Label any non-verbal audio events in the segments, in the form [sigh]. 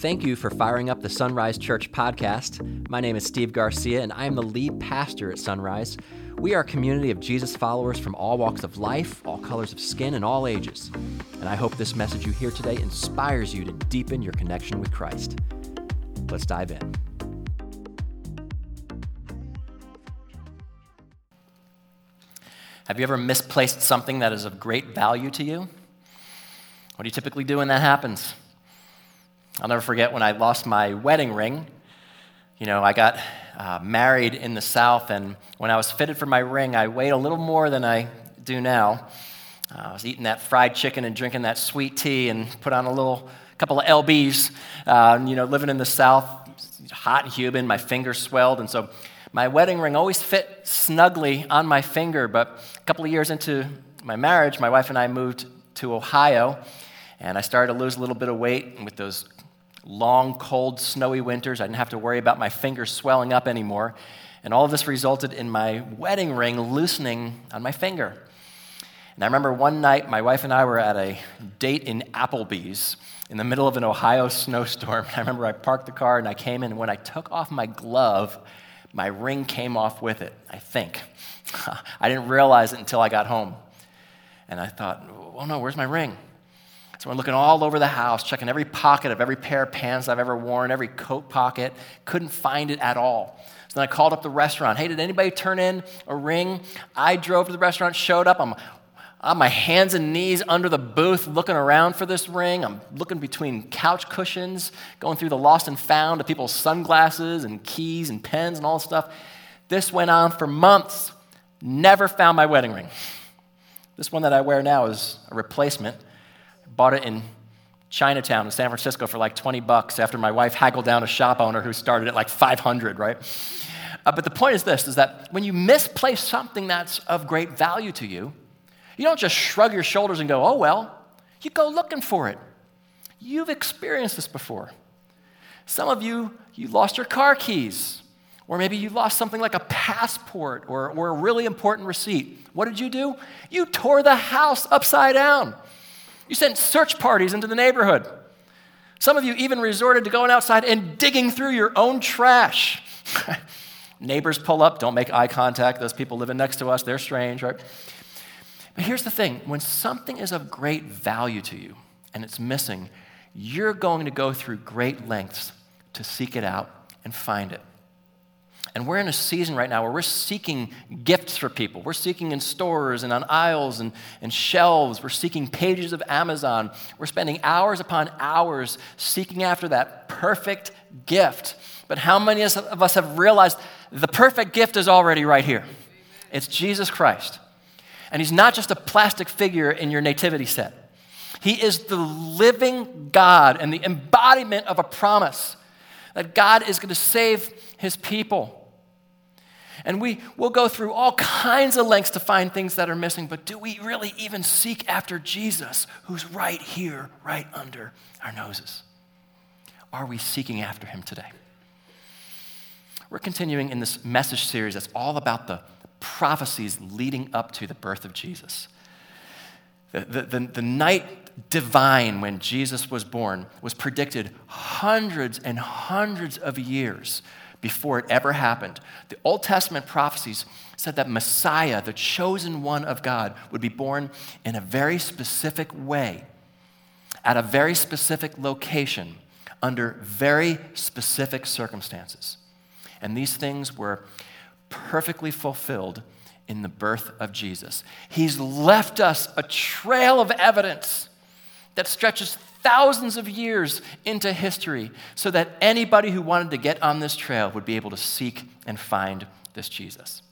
Thank you for firing up the Sunrise Church podcast. My name is Steve Garcia, and I am the lead pastor at Sunrise. We are a community of Jesus followers from all walks of life, all colors of skin, and all ages. And I hope this message you hear today inspires you to deepen your connection with Christ. Let's dive in. Have you ever misplaced something that is of great value to you? What do you typically do when that happens? I'll never forget when I lost my wedding ring. You know, I got uh, married in the South, and when I was fitted for my ring, I weighed a little more than I do now. Uh, I was eating that fried chicken and drinking that sweet tea and put on a little couple of LBs. Uh, you know, living in the South, hot and humid, my fingers swelled, and so my wedding ring always fit snugly on my finger. But a couple of years into my marriage, my wife and I moved to Ohio, and I started to lose a little bit of weight with those long, cold, snowy winters. I didn't have to worry about my fingers swelling up anymore. And all of this resulted in my wedding ring loosening on my finger. And I remember one night, my wife and I were at a date in Applebee's in the middle of an Ohio snowstorm. [laughs] I remember I parked the car and I came in, and when I took off my glove, my ring came off with it, I think. [laughs] I didn't realize it until I got home. And I thought, oh no, where's my ring? So I'm looking all over the house, checking every pocket of every pair of pants I've ever worn, every coat pocket. Couldn't find it at all. So then I called up the restaurant. Hey, did anybody turn in a ring? I drove to the restaurant, showed up. I'm on my hands and knees under the booth looking around for this ring. I'm looking between couch cushions, going through the lost and found of people's sunglasses and keys and pens and all this stuff. This went on for months. Never found my wedding ring. This one that I wear now is a replacement. Bought it in Chinatown in San Francisco for like 20 bucks after my wife haggled down a shop owner who started at like 500, right? Uh, but the point is this is that when you misplace something that's of great value to you, you don't just shrug your shoulders and go, oh, well. You go looking for it. You've experienced this before. Some of you, you lost your car keys, or maybe you lost something like a passport or, or a really important receipt. What did you do? You tore the house upside down. You sent search parties into the neighborhood. Some of you even resorted to going outside and digging through your own trash. [laughs] Neighbors pull up, don't make eye contact. Those people living next to us, they're strange, right? But here's the thing when something is of great value to you and it's missing, you're going to go through great lengths to seek it out and find it. And we're in a season right now where we're seeking gifts for people. We're seeking in stores and on aisles and, and shelves. We're seeking pages of Amazon. We're spending hours upon hours seeking after that perfect gift. But how many of us have realized the perfect gift is already right here? It's Jesus Christ. And he's not just a plastic figure in your nativity set, he is the living God and the embodiment of a promise that God is going to save his people. And we will go through all kinds of lengths to find things that are missing, but do we really even seek after Jesus, who's right here, right under our noses? Are we seeking after him today? We're continuing in this message series that's all about the prophecies leading up to the birth of Jesus. The, the, the, the, night divine when Jesus was born was predicted hundreds and hundreds of years before it ever happened. The Old Testament prophecies said that Messiah, the chosen one of God, would be born in a very specific way, at a very specific location, under very specific circumstances. And these things were perfectly fulfilled in the birth of Jesus. He's left us a trail of evidence that stretches thousands of years into history so that anybody who wanted to get on this trail would be able to seek and find this Jesus.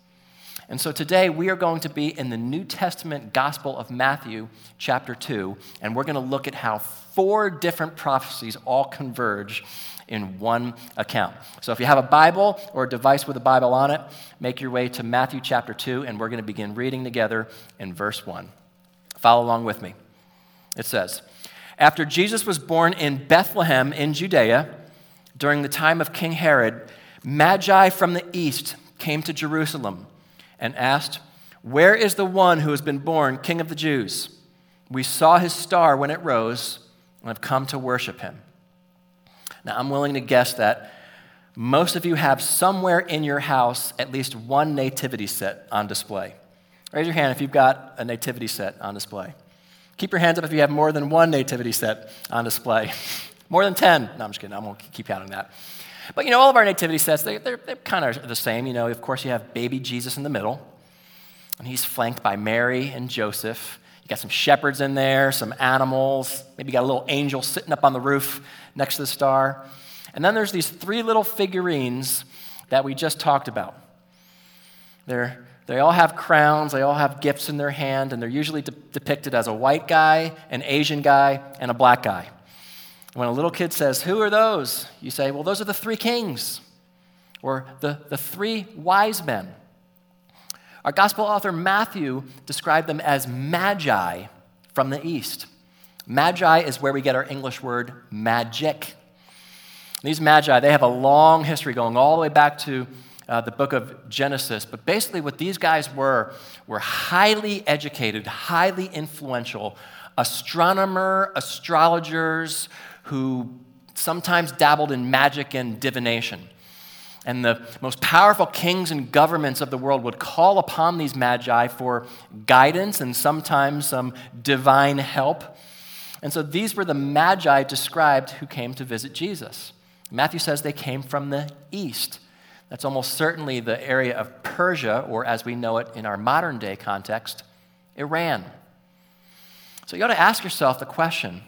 And so today we are going to be in the New Testament Gospel of Matthew, chapter 2, and we're going to look at how four different prophecies all converge in one account. So if you have a Bible or a device with a Bible on it, make your way to Matthew chapter 2, and we're going to begin reading together in verse 1. Follow along with me. It says, after Jesus was born in Bethlehem in Judea, during the time of King Herod, Magi from the east came to Jerusalem and asked, Where is the one who has been born King of the Jews? We saw his star when it rose and have come to worship him. Now, I'm willing to guess that most of you have somewhere in your house at least one nativity set on display. Raise your hand if you've got a nativity set on display. Keep your hands up if you have more than one nativity set on display. [laughs] more than 10. No, I'm just kidding. I won't keep counting that. But you know, all of our nativity sets, they, they're, they're kind of the same. You know, of course, you have baby Jesus in the middle, and he's flanked by Mary and Joseph. You got some shepherds in there, some animals. Maybe you got a little angel sitting up on the roof next to the star. And then there's these three little figurines that we just talked about. They're, they all have crowns, they all have gifts in their hand, and they're usually de- depicted as a white guy, an Asian guy, and a black guy. When a little kid says, Who are those? You say, Well, those are the three kings, or the, the three wise men. Our gospel author Matthew described them as magi from the east. Magi is where we get our English word magic. These magi, they have a long history going all the way back to uh, the book of Genesis. But basically, what these guys were were highly educated, highly influential astronomer, astrologers who sometimes dabbled in magic and divination. And the most powerful kings and governments of the world would call upon these magi for guidance and sometimes some divine help. And so these were the magi described who came to visit Jesus. Matthew says they came from the east. That's almost certainly the area of Persia, or as we know it in our modern day context, Iran. So you ought to ask yourself the question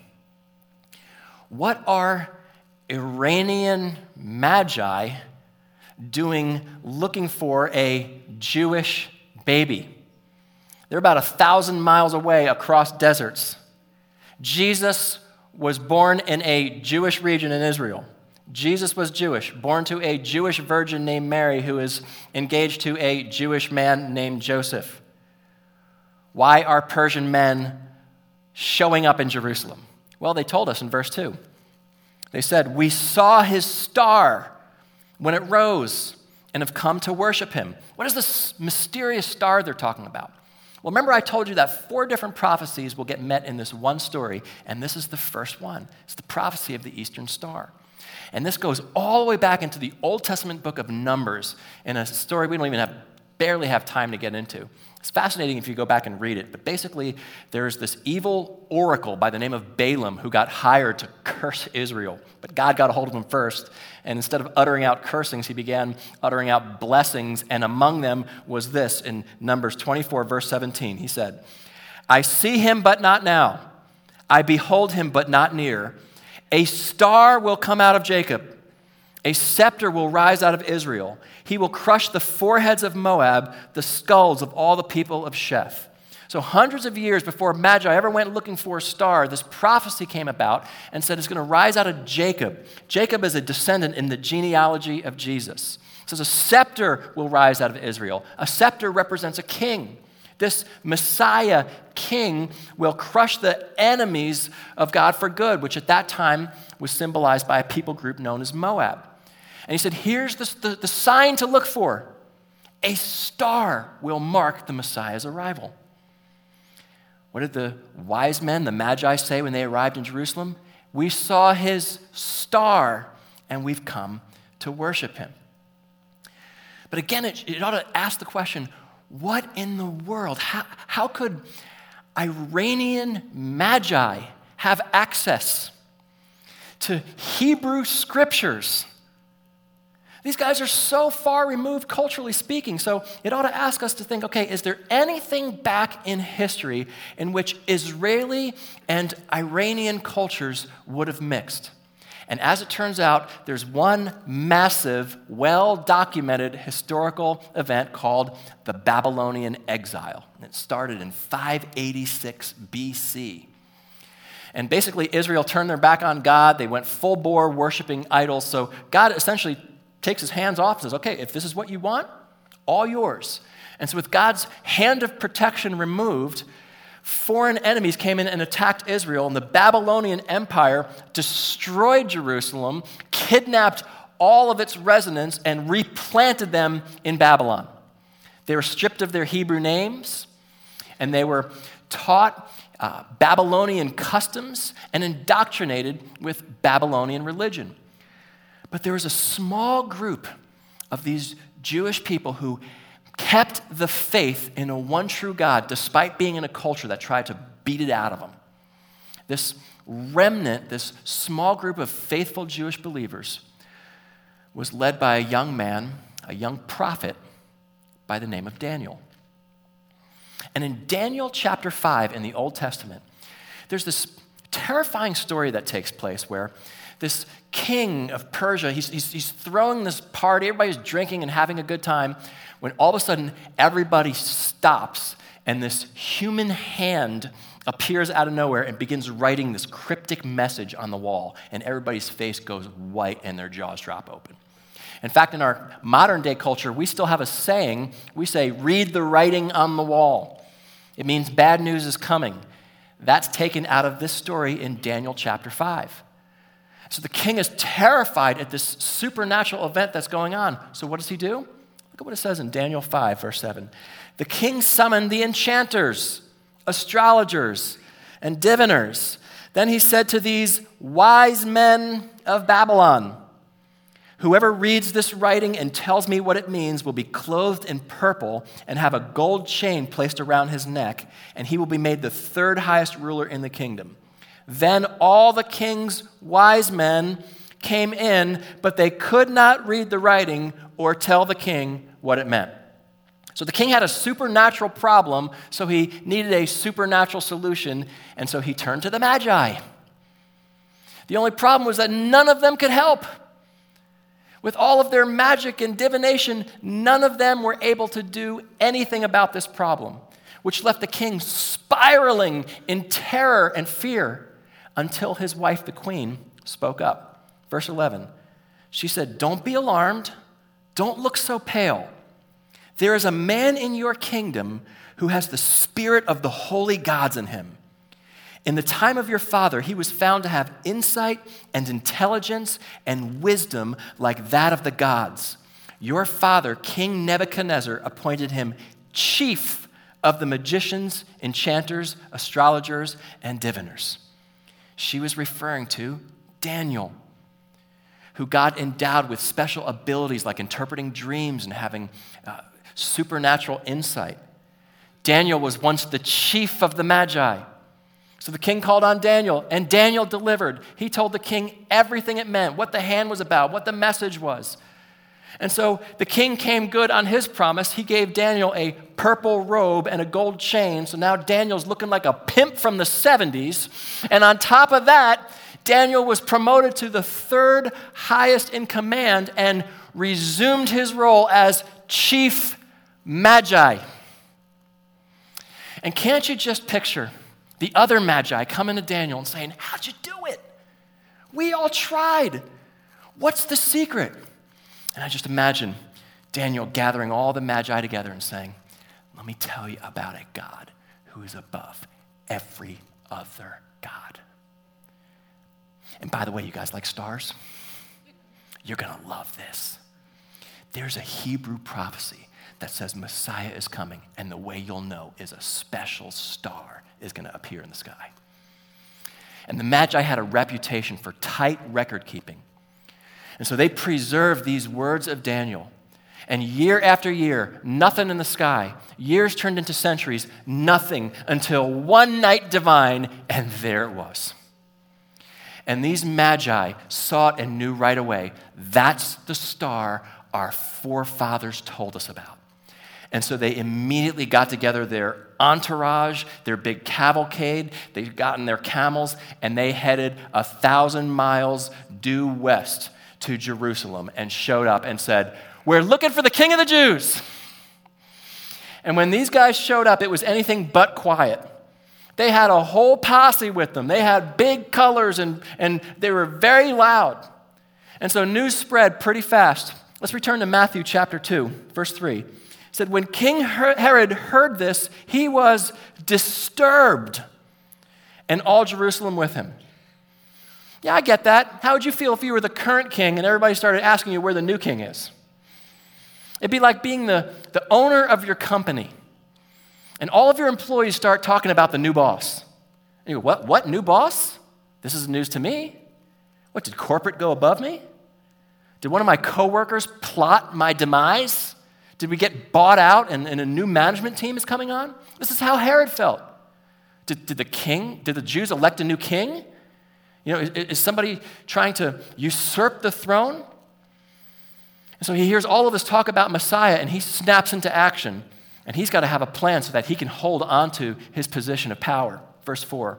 what are Iranian magi doing looking for a Jewish baby? They're about a thousand miles away across deserts. Jesus was born in a Jewish region in Israel. Jesus was Jewish, born to a Jewish virgin named Mary, who is engaged to a Jewish man named Joseph. Why are Persian men showing up in Jerusalem? Well, they told us in verse 2. They said, We saw his star when it rose and have come to worship him. What is this mysterious star they're talking about? Well, remember, I told you that four different prophecies will get met in this one story, and this is the first one. It's the prophecy of the Eastern Star. And this goes all the way back into the Old Testament book of Numbers in a story we don't even have, barely have time to get into. It's fascinating if you go back and read it, but basically, there's this evil oracle by the name of Balaam who got hired to curse Israel. But God got a hold of him first, and instead of uttering out cursings, he began uttering out blessings, and among them was this in Numbers 24, verse 17. He said, I see him, but not now. I behold him, but not near. A star will come out of Jacob, a scepter will rise out of Israel. He will crush the foreheads of Moab, the skulls of all the people of Sheth. So, hundreds of years before Magi ever went looking for a star, this prophecy came about and said it's going to rise out of Jacob. Jacob is a descendant in the genealogy of Jesus. It says a scepter will rise out of Israel. A scepter represents a king. This Messiah king will crush the enemies of God for good, which at that time was symbolized by a people group known as Moab. And he said, Here's the, the, the sign to look for a star will mark the Messiah's arrival. What did the wise men, the Magi, say when they arrived in Jerusalem? We saw his star and we've come to worship him. But again, it, it ought to ask the question what in the world? How, how could Iranian magi have access to Hebrew scriptures? These guys are so far removed culturally speaking, so it ought to ask us to think okay, is there anything back in history in which Israeli and Iranian cultures would have mixed? And as it turns out, there's one massive, well documented historical event called the Babylonian exile. It started in 586 BC. And basically, Israel turned their back on God. They went full bore worshiping idols. So God essentially takes his hands off and says, okay, if this is what you want, all yours. And so, with God's hand of protection removed, foreign enemies came in and attacked Israel, and the Babylonian Empire destroyed Jerusalem, kidnapped all of its residents, and replanted them in Babylon. They were stripped of their Hebrew names, and they were taught uh, Babylonian customs and indoctrinated with Babylonian religion. But there was a small group of these Jewish people who kept the faith in a one true God despite being in a culture that tried to beat it out of them. This remnant, this small group of faithful Jewish believers, was led by a young man, a young prophet by the name of Daniel. And in Daniel chapter 5 in the Old Testament, there's this terrifying story that takes place where this king of Persia, he's, he's, he's throwing this party, everybody's drinking and having a good time, when all of a sudden everybody stops and this human hand appears out of nowhere and begins writing this cryptic message on the wall, and everybody's face goes white and their jaws drop open. In fact, in our modern day culture, we still have a saying we say, read the writing on the wall. It means bad news is coming. That's taken out of this story in Daniel chapter 5. So the king is terrified at this supernatural event that's going on. So what does he do? Look at what it says in Daniel 5, verse 7. The king summoned the enchanters, astrologers, and diviners. Then he said to these wise men of Babylon, Whoever reads this writing and tells me what it means will be clothed in purple and have a gold chain placed around his neck, and he will be made the third highest ruler in the kingdom. Then all the king's wise men came in, but they could not read the writing or tell the king what it meant. So the king had a supernatural problem, so he needed a supernatural solution, and so he turned to the Magi. The only problem was that none of them could help. With all of their magic and divination, none of them were able to do anything about this problem, which left the king spiraling in terror and fear until his wife, the queen, spoke up. Verse 11 She said, Don't be alarmed, don't look so pale. There is a man in your kingdom who has the spirit of the holy gods in him. In the time of your father, he was found to have insight and intelligence and wisdom like that of the gods. Your father, King Nebuchadnezzar, appointed him chief of the magicians, enchanters, astrologers, and diviners. She was referring to Daniel, who God endowed with special abilities like interpreting dreams and having uh, supernatural insight. Daniel was once the chief of the Magi. So the king called on Daniel, and Daniel delivered. He told the king everything it meant, what the hand was about, what the message was. And so the king came good on his promise. He gave Daniel a purple robe and a gold chain. So now Daniel's looking like a pimp from the 70s. And on top of that, Daniel was promoted to the third highest in command and resumed his role as chief magi. And can't you just picture the other magi coming to Daniel and saying, How'd you do it? We all tried. What's the secret? And I just imagine Daniel gathering all the magi together and saying, Let me tell you about a God who is above every other God. And by the way, you guys like stars? You're going to love this. There's a Hebrew prophecy that says Messiah is coming, and the way you'll know is a special star is going to appear in the sky. And the Magi had a reputation for tight record keeping. And so they preserved these words of Daniel. And year after year, nothing in the sky. Years turned into centuries, nothing until one night divine, and there it was. And these magi saw it and knew right away that's the star our forefathers told us about. And so they immediately got together their entourage, their big cavalcade. they'd gotten their camels and they headed a thousand miles due west to Jerusalem and showed up and said, We're looking for the king of the Jews. And when these guys showed up, it was anything but quiet. They had a whole posse with them. They had big colors and, and they were very loud. And so news spread pretty fast. Let's return to Matthew chapter 2, verse 3 It said, When King Herod heard this, he was disturbed, and all Jerusalem with him. Yeah, I get that. How would you feel if you were the current king and everybody started asking you where the new king is? It'd be like being the, the owner of your company, and all of your employees start talking about the new boss. And you go, What? What? New boss? This is news to me. What, did corporate go above me? Did one of my coworkers plot my demise? Did we get bought out and, and a new management team is coming on? This is how Herod felt. Did, did the king, did the Jews elect a new king? You know, is, is somebody trying to usurp the throne? And so he hears all of this talk about Messiah and he snaps into action. And he's got to have a plan so that he can hold on to his position of power. Verse 4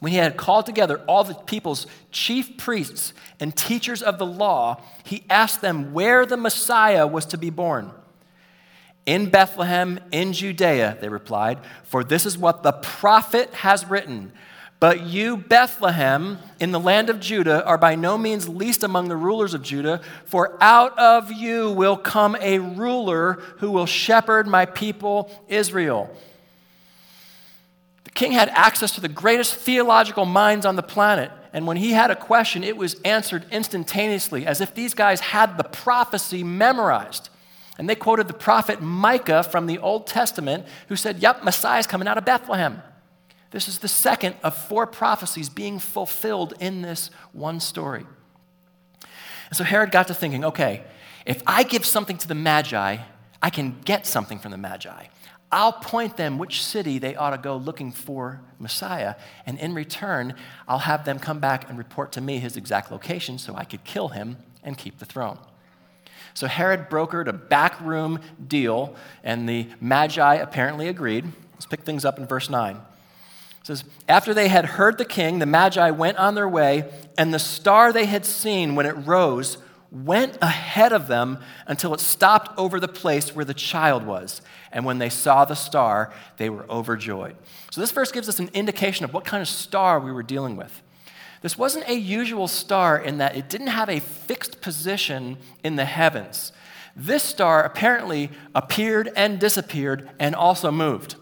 when he had called together all the people's chief priests and teachers of the law, he asked them where the Messiah was to be born. In Bethlehem, in Judea, they replied, for this is what the prophet has written. But you, Bethlehem, in the land of Judah, are by no means least among the rulers of Judah, for out of you will come a ruler who will shepherd my people Israel The king had access to the greatest theological minds on the planet. And when he had a question, it was answered instantaneously, as if these guys had the prophecy memorized. And they quoted the prophet Micah from the Old Testament, who said, Yep, Messiah's coming out of Bethlehem. This is the second of four prophecies being fulfilled in this one story. And so Herod got to thinking okay, if I give something to the Magi, I can get something from the Magi. I'll point them which city they ought to go looking for Messiah. And in return, I'll have them come back and report to me his exact location so I could kill him and keep the throne. So Herod brokered a backroom deal, and the Magi apparently agreed. Let's pick things up in verse 9. Says, After they had heard the king, the Magi went on their way, and the star they had seen when it rose went ahead of them until it stopped over the place where the child was. And when they saw the star, they were overjoyed. So, this verse gives us an indication of what kind of star we were dealing with. This wasn't a usual star in that it didn't have a fixed position in the heavens. This star apparently appeared and disappeared and also moved.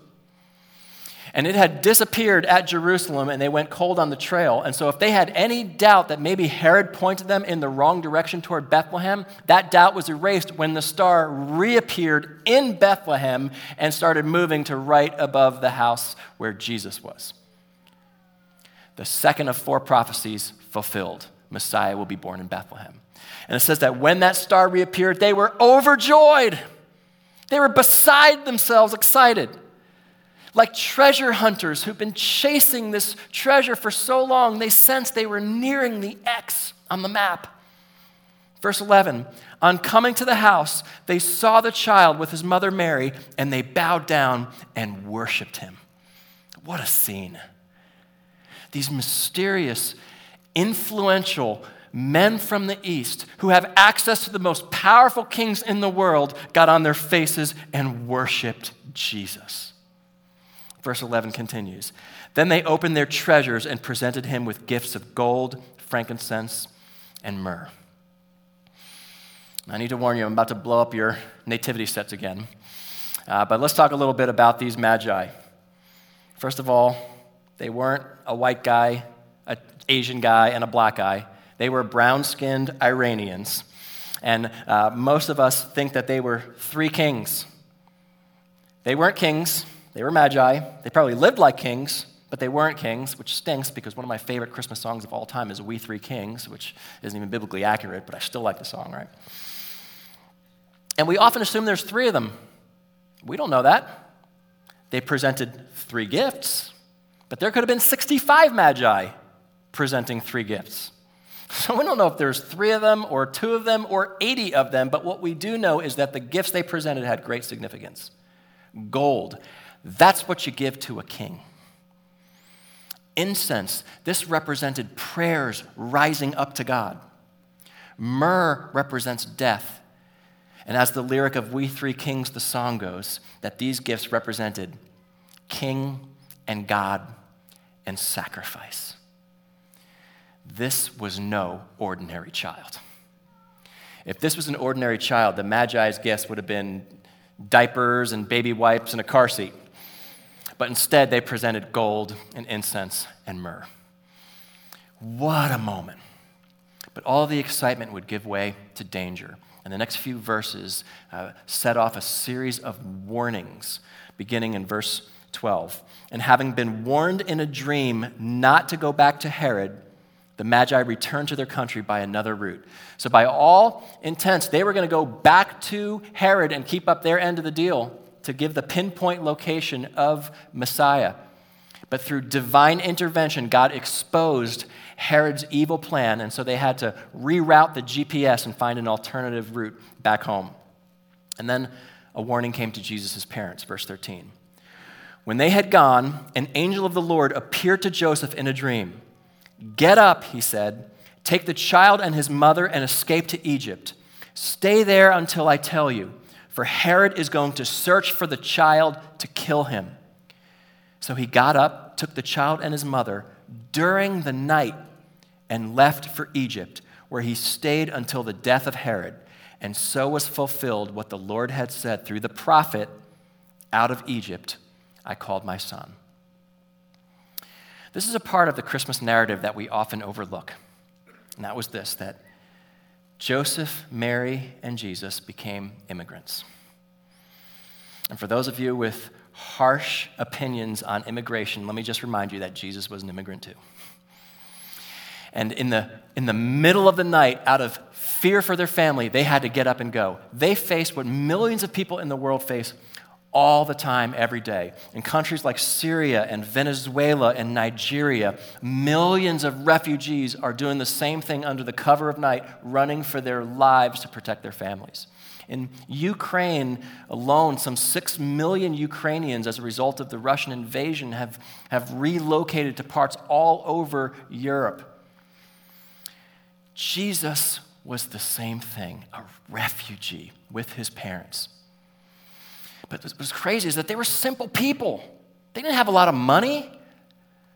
And it had disappeared at Jerusalem, and they went cold on the trail. And so, if they had any doubt that maybe Herod pointed them in the wrong direction toward Bethlehem, that doubt was erased when the star reappeared in Bethlehem and started moving to right above the house where Jesus was. The second of four prophecies fulfilled Messiah will be born in Bethlehem. And it says that when that star reappeared, they were overjoyed. They were beside themselves, excited like treasure hunters who've been chasing this treasure for so long, they sensed they were nearing the X on the map. Verse 11 On coming to the house, they saw the child with his mother Mary, and they bowed down and worshiped him. What a scene! These mysterious, influential, men from the east who have access to the most powerful kings in the world got on their faces and worshiped Jesus. Verse 11 continues Then they opened their treasures and presented him with gifts of gold, frankincense, and myrrh. I need to warn you, I'm about to blow up your nativity sets again. Uh, but let's talk a little bit about these magi. First of all, they weren't a white guy, an Asian guy, and a black guy. They were brown skinned Iranians. And uh, most of us think that they were three kings. They weren't kings, they were magi. They probably lived like kings, but they weren't kings, which stinks because one of my favorite Christmas songs of all time is We Three Kings, which isn't even biblically accurate, but I still like the song, right? And we often assume there's three of them. We don't know that. They presented three gifts, but there could have been 65 magi presenting three gifts. [laughs] So we don't know if there's three of them or two of them or 80 of them, but what we do know is that the gifts they presented had great significance. Gold that's what you give to a king. Incense, this represented prayers rising up to God. Myrrh represents death. And as the lyric of We Three Kings, the song goes, that these gifts represented king and God and sacrifice. This was no ordinary child. If this was an ordinary child, the Magi's gifts would have been diapers and baby wipes and a car seat but instead they presented gold and incense and myrrh. What a moment. But all the excitement would give way to danger. And the next few verses uh, set off a series of warnings, beginning in verse 12. And having been warned in a dream not to go back to Herod, the Magi returned to their country by another route. So, by all intents, they were going to go back to Herod and keep up their end of the deal to give the pinpoint location of Messiah. But through divine intervention, God exposed Herod's evil plan, and so they had to reroute the GPS and find an alternative route back home. And then a warning came to Jesus' parents, verse 13. When they had gone, an angel of the Lord appeared to Joseph in a dream. Get up, he said, take the child and his mother and escape to Egypt. Stay there until I tell you, for Herod is going to search for the child to kill him. So he got up, took the child and his mother during the night, and left for Egypt, where he stayed until the death of Herod. And so was fulfilled what the Lord had said through the prophet Out of Egypt I called my son. This is a part of the Christmas narrative that we often overlook. And that was this that Joseph, Mary, and Jesus became immigrants. And for those of you with harsh opinions on immigration, let me just remind you that Jesus was an immigrant too. And in the, in the middle of the night, out of fear for their family, they had to get up and go. They faced what millions of people in the world face all the time, every day. In countries like Syria and Venezuela and Nigeria, millions of refugees are doing the same thing under the cover of night, running for their lives to protect their families. In Ukraine alone, some 6 million Ukrainians, as a result of the Russian invasion, have, have relocated to parts all over Europe. Jesus was the same thing, a refugee with his parents. But what was crazy is that they were simple people. They didn't have a lot of money.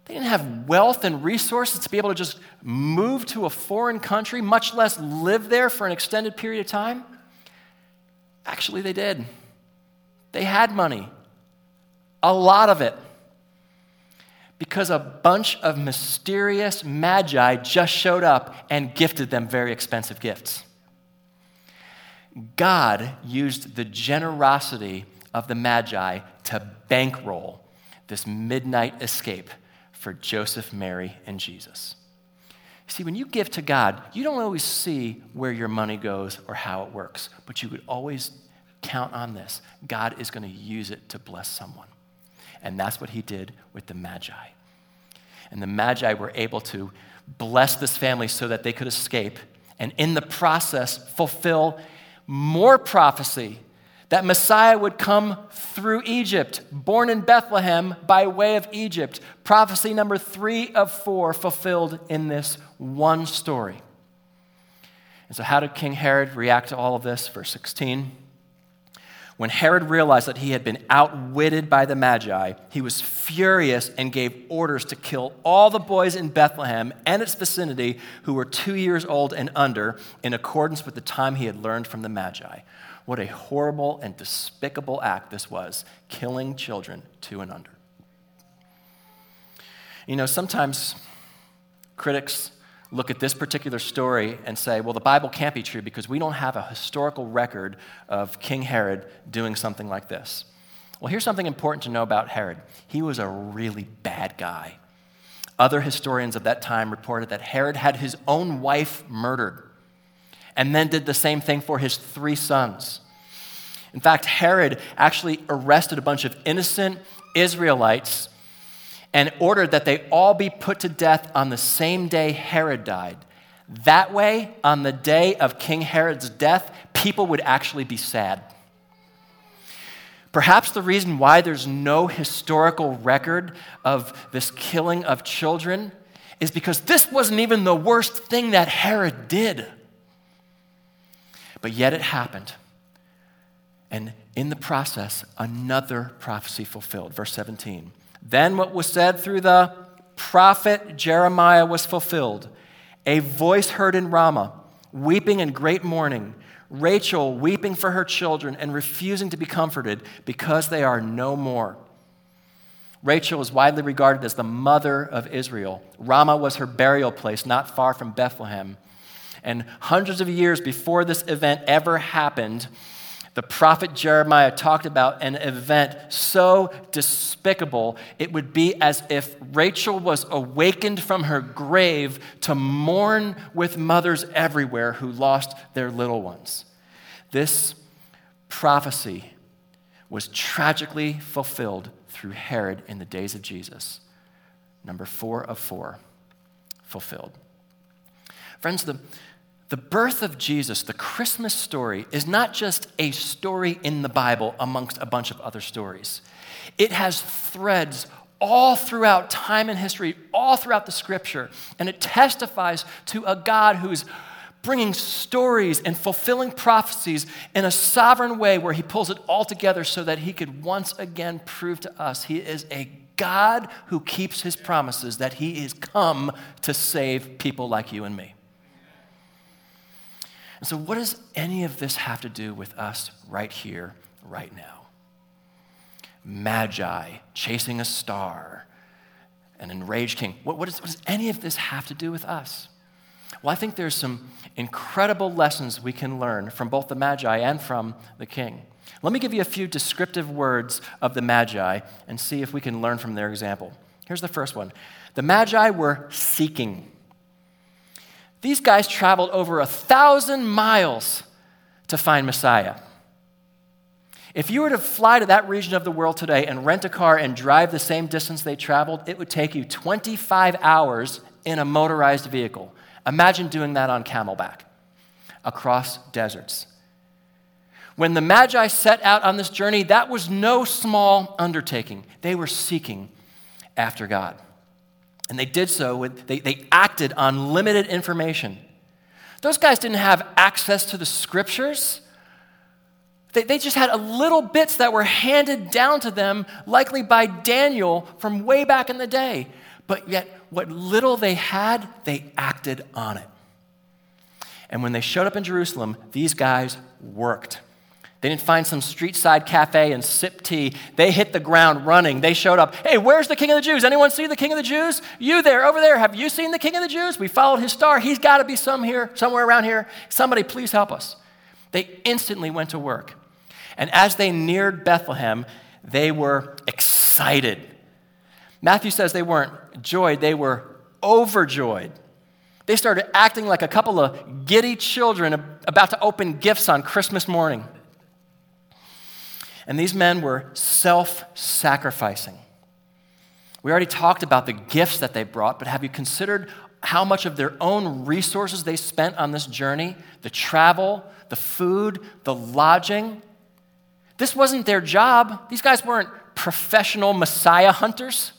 They didn't have wealth and resources to be able to just move to a foreign country, much less live there for an extended period of time. Actually, they did. They had money, a lot of it, because a bunch of mysterious magi just showed up and gifted them very expensive gifts. God used the generosity of the Magi to bankroll this midnight escape for Joseph, Mary, and Jesus. See, when you give to God, you don't always see where your money goes or how it works, but you could always count on this God is going to use it to bless someone. And that's what he did with the Magi. And the Magi were able to bless this family so that they could escape, and in the process, fulfill more prophecy that Messiah would come through Egypt, born in Bethlehem by way of Egypt. Prophecy number three of four fulfilled in this one story. And so, how did King Herod react to all of this? Verse 16. When Herod realized that he had been outwitted by the Magi, he was furious and gave orders to kill all the boys in Bethlehem and its vicinity who were two years old and under, in accordance with the time he had learned from the Magi. What a horrible and despicable act this was, killing children two and under. You know, sometimes critics look at this particular story and say, well, the Bible can't be true because we don't have a historical record of King Herod doing something like this. Well, here's something important to know about Herod he was a really bad guy. Other historians of that time reported that Herod had his own wife murdered and then did the same thing for his three sons. In fact, Herod actually arrested a bunch of innocent Israelites and ordered that they all be put to death on the same day Herod died. That way, on the day of King Herod's death, people would actually be sad. Perhaps the reason why there's no historical record of this killing of children is because this wasn't even the worst thing that Herod did. But yet it happened. And in the process, another prophecy fulfilled. Verse 17. Then what was said through the prophet Jeremiah was fulfilled. A voice heard in Ramah, weeping in great mourning, Rachel weeping for her children and refusing to be comforted because they are no more. Rachel is widely regarded as the mother of Israel. Ramah was her burial place, not far from Bethlehem. And hundreds of years before this event ever happened, The prophet Jeremiah talked about an event so despicable, it would be as if Rachel was awakened from her grave to mourn with mothers everywhere who lost their little ones. This prophecy was tragically fulfilled through Herod in the days of Jesus. Number four of four, fulfilled. Friends, the, the birth of Jesus, the Christmas story, is not just a story in the Bible amongst a bunch of other stories. It has threads all throughout time and history, all throughout the scripture, and it testifies to a God who's bringing stories and fulfilling prophecies in a sovereign way where he pulls it all together so that he could once again prove to us he is a God who keeps his promises, that he is come to save people like you and me. And so, what does any of this have to do with us right here, right now? Magi chasing a star, an enraged king. What, what, is, what does any of this have to do with us? Well, I think there's some incredible lessons we can learn from both the Magi and from the king. Let me give you a few descriptive words of the Magi and see if we can learn from their example. Here's the first one The Magi were seeking. These guys traveled over a thousand miles to find Messiah. If you were to fly to that region of the world today and rent a car and drive the same distance they traveled, it would take you 25 hours in a motorized vehicle. Imagine doing that on camelback across deserts. When the Magi set out on this journey, that was no small undertaking. They were seeking after God. And they did so, with, they, they acted on limited information. Those guys didn't have access to the scriptures. They, they just had a little bits that were handed down to them, likely by Daniel from way back in the day. But yet, what little they had, they acted on it. And when they showed up in Jerusalem, these guys worked. They didn't find some street side cafe and sip tea. They hit the ground running. They showed up. Hey, where's the King of the Jews? Anyone see the King of the Jews? You there, over there. Have you seen the King of the Jews? We followed his star. He's got to be some here, somewhere around here. Somebody, please help us. They instantly went to work. And as they neared Bethlehem, they were excited. Matthew says they weren't joyed, they were overjoyed. They started acting like a couple of giddy children about to open gifts on Christmas morning. And these men were self sacrificing. We already talked about the gifts that they brought, but have you considered how much of their own resources they spent on this journey? The travel, the food, the lodging. This wasn't their job. These guys weren't professional Messiah hunters.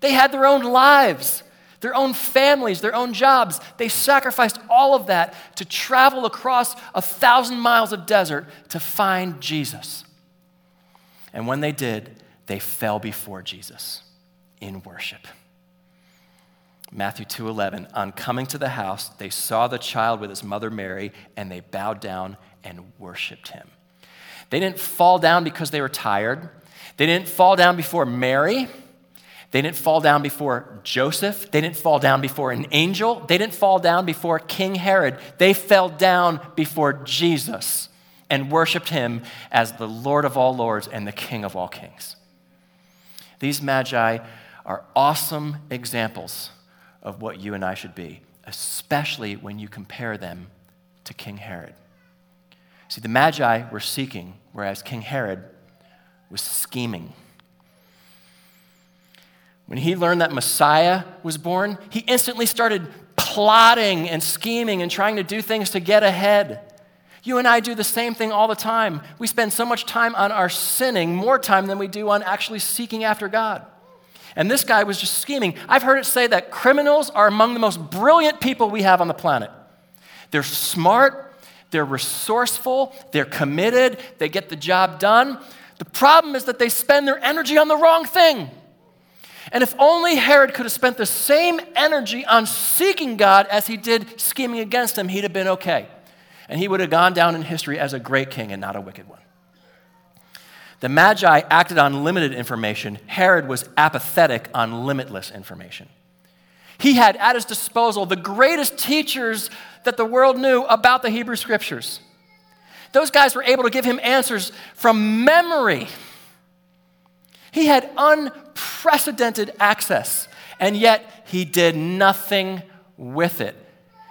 They had their own lives, their own families, their own jobs. They sacrificed all of that to travel across a thousand miles of desert to find Jesus. And when they did, they fell before Jesus in worship. Matthew 2:11 On coming to the house they saw the child with his mother Mary and they bowed down and worshiped him. They didn't fall down because they were tired. They didn't fall down before Mary. They didn't fall down before Joseph. They didn't fall down before an angel. They didn't fall down before King Herod. They fell down before Jesus and worshiped him as the Lord of all lords and the King of all kings. These magi are awesome examples of what you and I should be, especially when you compare them to King Herod. See, the magi were seeking, whereas King Herod was scheming. When he learned that Messiah was born, he instantly started plotting and scheming and trying to do things to get ahead. You and I do the same thing all the time. We spend so much time on our sinning, more time than we do on actually seeking after God. And this guy was just scheming. I've heard it say that criminals are among the most brilliant people we have on the planet. They're smart, they're resourceful, they're committed, they get the job done. The problem is that they spend their energy on the wrong thing. And if only Herod could have spent the same energy on seeking God as he did scheming against him, he'd have been okay and he would have gone down in history as a great king and not a wicked one. The Magi acted on limited information, Herod was apathetic on limitless information. He had at his disposal the greatest teachers that the world knew about the Hebrew scriptures. Those guys were able to give him answers from memory. He had unprecedented access, and yet he did nothing with it.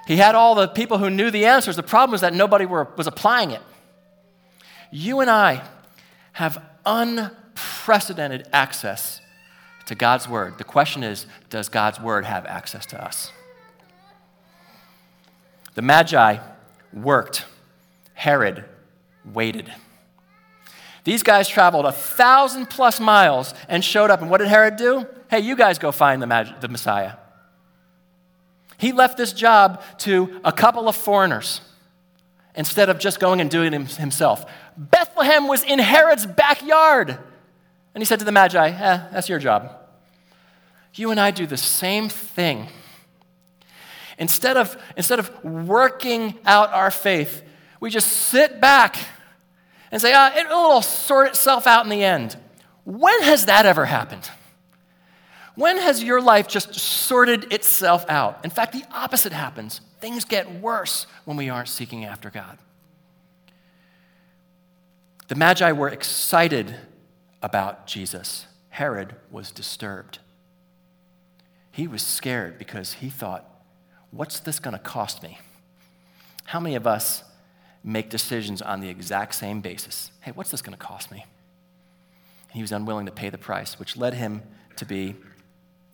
He had all the people who knew the answers. The problem was that nobody were, was applying it. You and I have unprecedented access to God's Word. The question is does God's Word have access to us? The Magi worked, Herod waited. These guys traveled a thousand plus miles and showed up. And what did Herod do? Hey, you guys go find the, Mag- the Messiah. He left this job to a couple of foreigners instead of just going and doing it himself. Bethlehem was in Herod's backyard. And he said to the Magi, eh, that's your job. You and I do the same thing. Instead of, instead of working out our faith, we just sit back and say, ah, it'll sort itself out in the end. When has that ever happened? When has your life just sorted itself out? In fact, the opposite happens. Things get worse when we aren't seeking after God. The Magi were excited about Jesus. Herod was disturbed. He was scared because he thought, what's this going to cost me? How many of us make decisions on the exact same basis? Hey, what's this going to cost me? he was unwilling to pay the price, which led him to be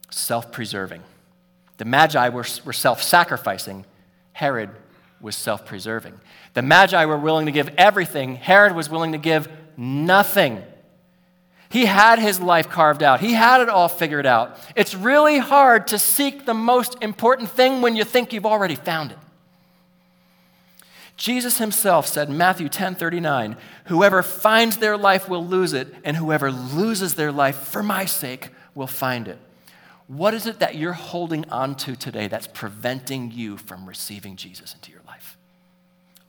self preserving. The Magi were, were self sacrificing, Herod was self preserving. The Magi were willing to give everything, Herod was willing to give nothing. He had his life carved out. He had it all figured out. It's really hard to seek the most important thing when you think you've already found it. Jesus himself said in Matthew 10 39, Whoever finds their life will lose it, and whoever loses their life for my sake will find it. What is it that you're holding on to today that's preventing you from receiving Jesus into your life?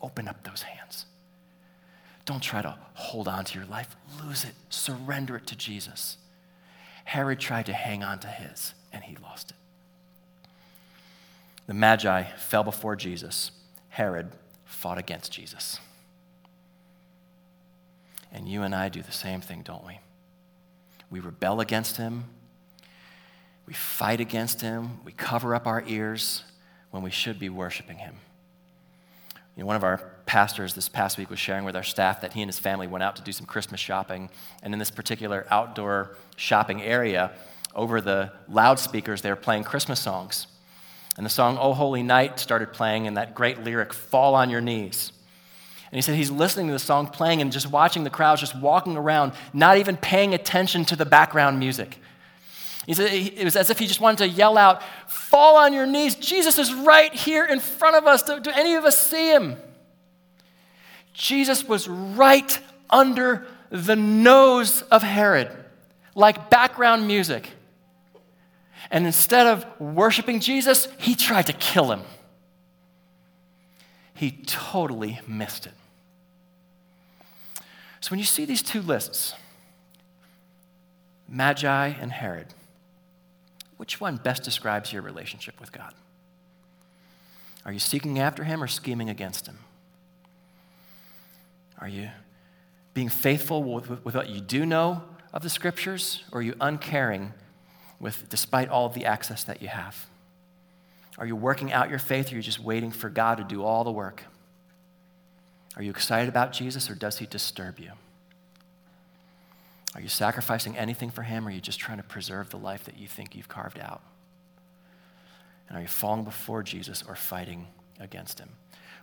Open up those hands. Don't try to hold on to your life. Lose it. Surrender it to Jesus. Herod tried to hang on to his, and he lost it. The Magi fell before Jesus. Herod fought against Jesus. And you and I do the same thing, don't we? We rebel against him. We fight against him. We cover up our ears when we should be worshiping him. You know, one of our pastors this past week was sharing with our staff that he and his family went out to do some Christmas shopping. And in this particular outdoor shopping area, over the loudspeakers, they were playing Christmas songs. And the song Oh Holy Night started playing, and that great lyric, Fall on Your Knees. And he said he's listening to the song playing and just watching the crowds just walking around, not even paying attention to the background music. He said it was as if he just wanted to yell out, Fall on your knees. Jesus is right here in front of us. Do, do any of us see him? Jesus was right under the nose of Herod, like background music. And instead of worshiping Jesus, he tried to kill him. He totally missed it. So when you see these two lists, Magi and Herod, which one best describes your relationship with God? Are you seeking after Him or scheming against Him? Are you being faithful with, with what you do know of the Scriptures, or are you uncaring with, despite all the access that you have? Are you working out your faith, or are you just waiting for God to do all the work? Are you excited about Jesus, or does He disturb you? Are you sacrificing anything for Him, or are you just trying to preserve the life that you think you've carved out? And are you falling before Jesus or fighting against Him?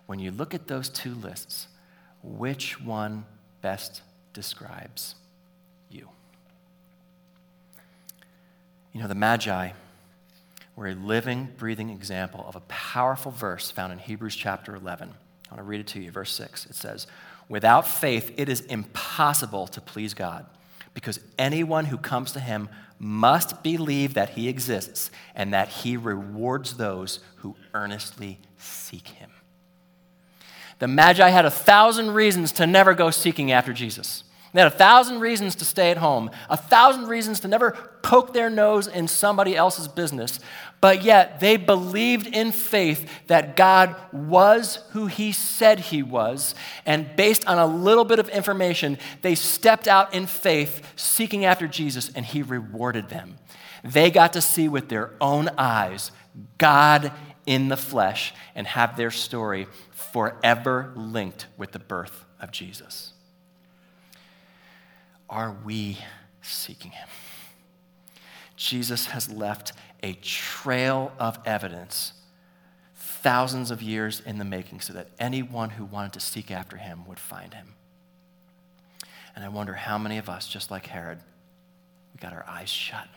When you look at those two lists, which one best describes you? You know, the Magi were a living, breathing example of a powerful verse found in Hebrews chapter 11. I want to read it to you, verse 6. It says, Without faith, it is impossible to please God because anyone who comes to him must believe that he exists and that he rewards those who earnestly seek him. The Magi had a thousand reasons to never go seeking after Jesus. They had a thousand reasons to stay at home, a thousand reasons to never poke their nose in somebody else's business. But yet they believed in faith that God was who he said he was. And based on a little bit of information, they stepped out in faith, seeking after Jesus, and he rewarded them. They got to see with their own eyes God in the flesh and have their story forever linked with the birth of Jesus. Are we seeking him? Jesus has left a trail of evidence, thousands of years in the making, so that anyone who wanted to seek after him would find him. And I wonder how many of us, just like Herod, we got our eyes shut.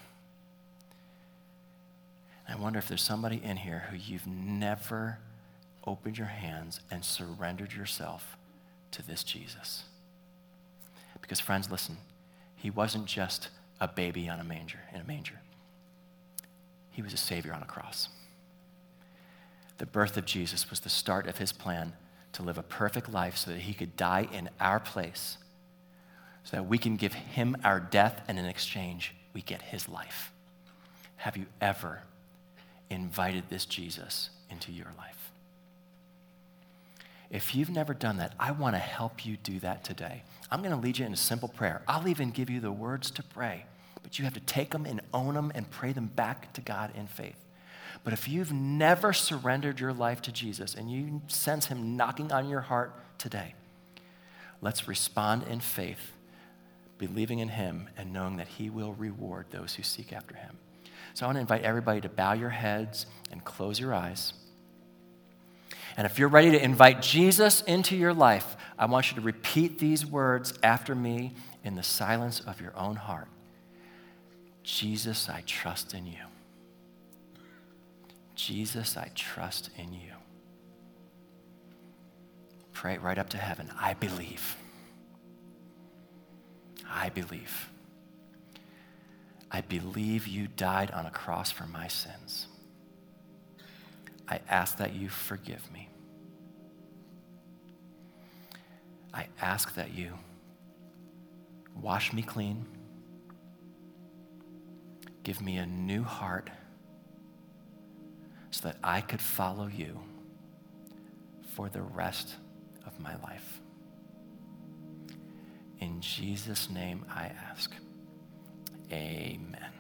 I wonder if there's somebody in here who you've never opened your hands and surrendered yourself to this Jesus. Because, friends, listen, he wasn't just a baby on a manger, in a manger. He was a Savior on a cross. The birth of Jesus was the start of his plan to live a perfect life so that he could die in our place, so that we can give him our death, and in exchange, we get his life. Have you ever invited this Jesus into your life? If you've never done that, I want to help you do that today. I'm going to lead you in a simple prayer. I'll even give you the words to pray. But you have to take them and own them and pray them back to God in faith. But if you've never surrendered your life to Jesus and you sense Him knocking on your heart today, let's respond in faith, believing in Him and knowing that He will reward those who seek after Him. So I want to invite everybody to bow your heads and close your eyes. And if you're ready to invite Jesus into your life, I want you to repeat these words after me in the silence of your own heart. Jesus, I trust in you. Jesus, I trust in you. Pray right up to heaven. I believe. I believe. I believe you died on a cross for my sins. I ask that you forgive me. I ask that you wash me clean Give me a new heart so that I could follow you for the rest of my life. In Jesus' name I ask. Amen.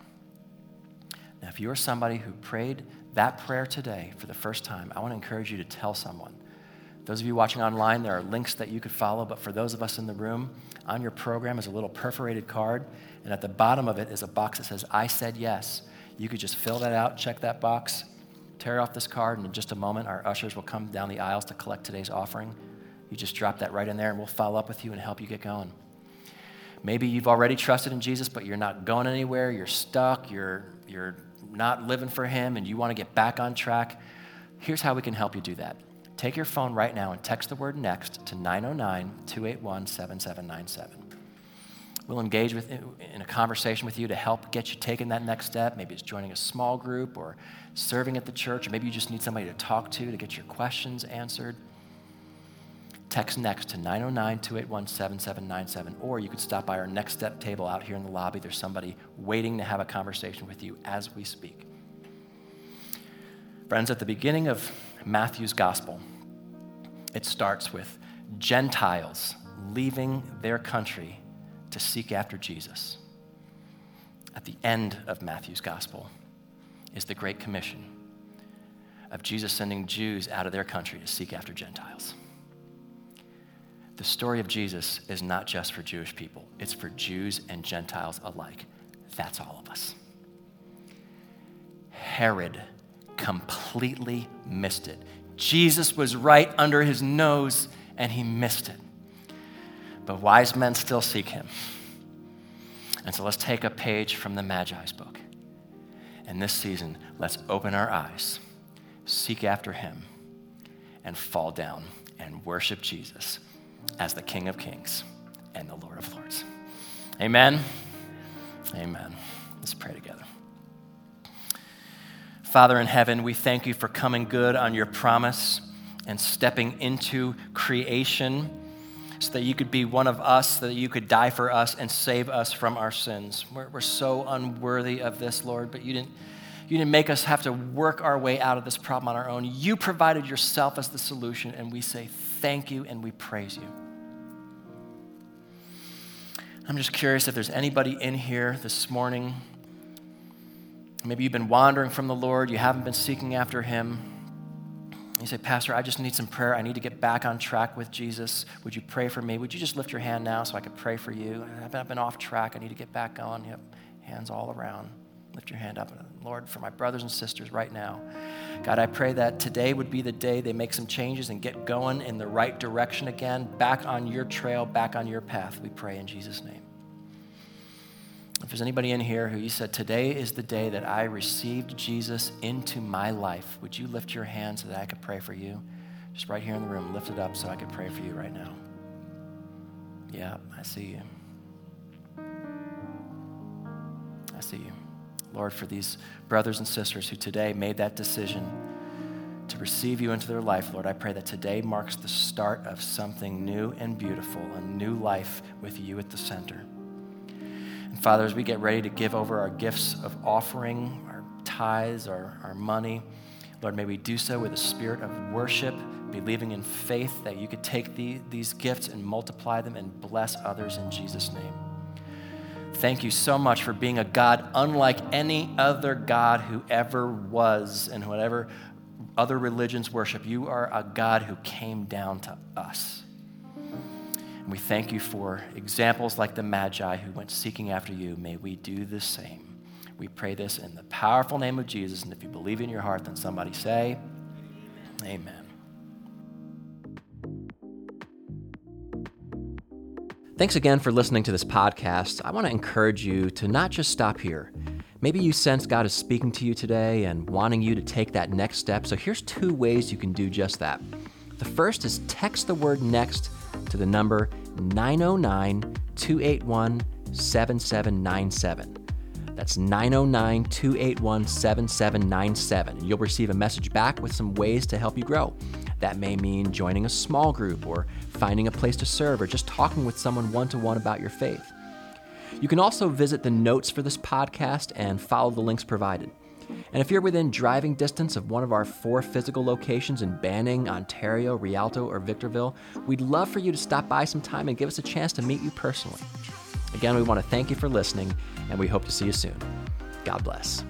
Now, if you're somebody who prayed that prayer today for the first time, I want to encourage you to tell someone. Those of you watching online, there are links that you could follow, but for those of us in the room, on your program is a little perforated card, and at the bottom of it is a box that says, I said yes. You could just fill that out, check that box, tear off this card, and in just a moment, our ushers will come down the aisles to collect today's offering. You just drop that right in there, and we'll follow up with you and help you get going. Maybe you've already trusted in Jesus, but you're not going anywhere, you're stuck, you're, you're not living for Him, and you want to get back on track. Here's how we can help you do that. Take your phone right now and text the word next to 909 281 7797. We'll engage with, in a conversation with you to help get you taking that next step. Maybe it's joining a small group or serving at the church, or maybe you just need somebody to talk to to get your questions answered. Text next to 909 281 7797, or you could stop by our next step table out here in the lobby. There's somebody waiting to have a conversation with you as we speak. Friends, at the beginning of Matthew's gospel, it starts with Gentiles leaving their country to seek after Jesus. At the end of Matthew's gospel is the Great Commission of Jesus sending Jews out of their country to seek after Gentiles. The story of Jesus is not just for Jewish people, it's for Jews and Gentiles alike. That's all of us. Herod completely missed it. Jesus was right under his nose and he missed it. But wise men still seek him. And so let's take a page from the Magi's book. And this season, let's open our eyes, seek after him, and fall down and worship Jesus as the King of Kings and the Lord of Lords. Amen. Amen. Let's pray together. Father in heaven, we thank you for coming good on your promise and stepping into creation so that you could be one of us, so that you could die for us and save us from our sins. We're, we're so unworthy of this, Lord, but you didn't, you didn't make us have to work our way out of this problem on our own. You provided yourself as the solution, and we say thank you and we praise you. I'm just curious if there's anybody in here this morning. Maybe you've been wandering from the Lord, you haven't been seeking after Him. You say, Pastor, I just need some prayer. I need to get back on track with Jesus. Would you pray for me? Would you just lift your hand now so I could pray for you? I've been, off track. I need to get back on. Have hands all around. Lift your hand up. Lord, for my brothers and sisters right now, God, I pray that today would be the day they make some changes and get going in the right direction again, back on your trail, back on your path. We pray in Jesus' name. If there's anybody in here who you said, Today is the day that I received Jesus into my life, would you lift your hand so that I could pray for you? Just right here in the room, lift it up so I could pray for you right now. Yeah, I see you. I see you. Lord, for these brothers and sisters who today made that decision to receive you into their life, Lord, I pray that today marks the start of something new and beautiful, a new life with you at the center. And Father, as we get ready to give over our gifts of offering, our tithes, our, our money, Lord, may we do so with a spirit of worship, believing in faith that you could take the, these gifts and multiply them and bless others in Jesus' name. Thank you so much for being a God unlike any other God who ever was and whatever other religions worship. You are a God who came down to us. And we thank you for examples like the Magi who went seeking after you. May we do the same. We pray this in the powerful name of Jesus. And if you believe in your heart, then somebody say, Amen. Thanks again for listening to this podcast. I want to encourage you to not just stop here. Maybe you sense God is speaking to you today and wanting you to take that next step. So here's two ways you can do just that. The first is text the word next to the number 909 281 7797. That's 909 281 7797. You'll receive a message back with some ways to help you grow. That may mean joining a small group or finding a place to serve or just talking with someone one to one about your faith. You can also visit the notes for this podcast and follow the links provided. And if you're within driving distance of one of our four physical locations in Banning, Ontario, Rialto, or Victorville, we'd love for you to stop by sometime and give us a chance to meet you personally. Again, we want to thank you for listening, and we hope to see you soon. God bless.